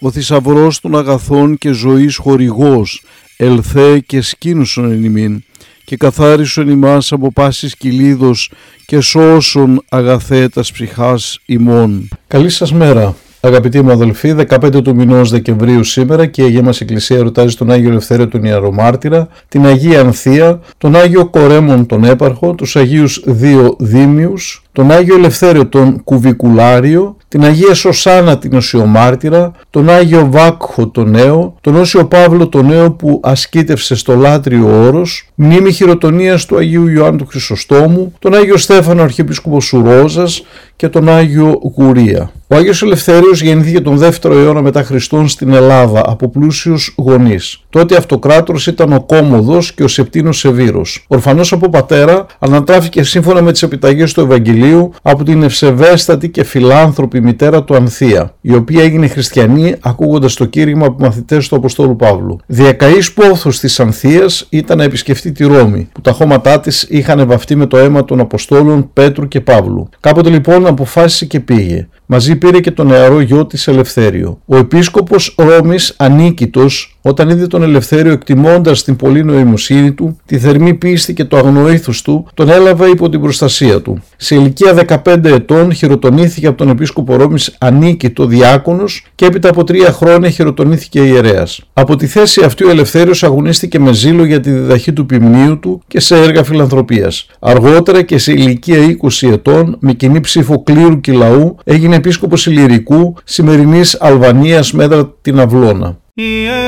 ο θησαυρός των αγαθών και ζωής χορηγός, ελθέ και σκήνουσον εν ημίν, και καθάρισον ημάς από πάσης κυλίδος και σώσον αγαθέτας ψυχάς ημών. Καλή σας μέρα. Αγαπητοί μου αδελφοί, 15 του μηνός Δεκεμβρίου σήμερα και η Αγία μας Εκκλησία ερωτάζει τον Άγιο Ελευθέριο τον Ιερομάρτυρα, την Αγία Ανθία, τον Άγιο Κορέμον τον Έπαρχο, τους Αγίους Δύο Δήμιους, τον Άγιο Ελευθέριο τον Κουβικουλάριο, την Αγία Σωσάνα την Οσιομάρτυρα, τον Άγιο Βάκχο τον Νέο, τον Όσιο Παύλο τον Νέο που ασκήτευσε στο Λάτριο Όρος, μνήμη χειροτονίας του Αγίου Ιωάννου του Χρυσοστόμου, τον Άγιο Στέφανο Αρχιεπίσκοπος Σουρόζας και τον Άγιο Γουρία. Ο Άγιος Ελευθέριος γεννήθηκε τον 2ο αιώνα μετά Χριστόν στην Ελλάδα από πλούσιους γονείς. Τότε αυτοκράτορος ήταν ο Κόμοδος και ο Σεπτίνος Σεβίρος. Ορφανός από πατέρα, ανατράφηκε σύμφωνα με τις επιταγές του Ευαγγελίου από την ευσεβέστατη και φιλάνθρωπη μητέρα του Ανθία, η οποία έγινε χριστιανή ακούγοντας το κήρυγμα από μαθητές του Αποστόλου Παύλου. Διακαής πόθος της Ανθίας ήταν να επισκεφτεί τη Ρώμη, που τα χώματά της είχαν βαφτεί με το αίμα των Αποστόλων Πέτρου και Παύλου. Κάποτε λοιπόν αποφάσισε και πήγε. Μαζί πήρε και τον νεαρό γιο της Ελευθέριο. Ο επίσκοπος Ρώμης Ανίκητος όταν είδε τον Ελευθέριο εκτιμώντας την πολύ νοημοσύνη του, τη θερμή πίστη και το αγνοήθους του, τον έλαβε υπό την προστασία του. Σε ηλικία 15 ετών χειροτονήθηκε από τον επίσκοπο Ρώμης Ανίκητο διάκονος και έπειτα από τρία χρόνια χειροτονήθηκε ιερέας. Από τη θέση αυτή ο Ελευθέριος αγωνίστηκε με ζήλο για τη διδαχή του ποιμνίου του και σε έργα φιλανθρωπίας. Αργότερα και σε ηλικία 20 ετών, με κοινή ψήφο κλήρου και λαού, έγινε επίσκοπος Ηλυρικού, σημερινής Αλβανίας μέτρα την Αυλώνα. Ιερέων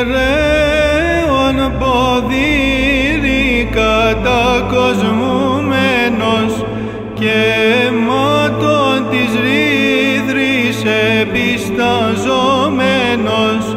ποδήρη κατακοσμούμενος και μάτων της ρίδρης επισταζόμενος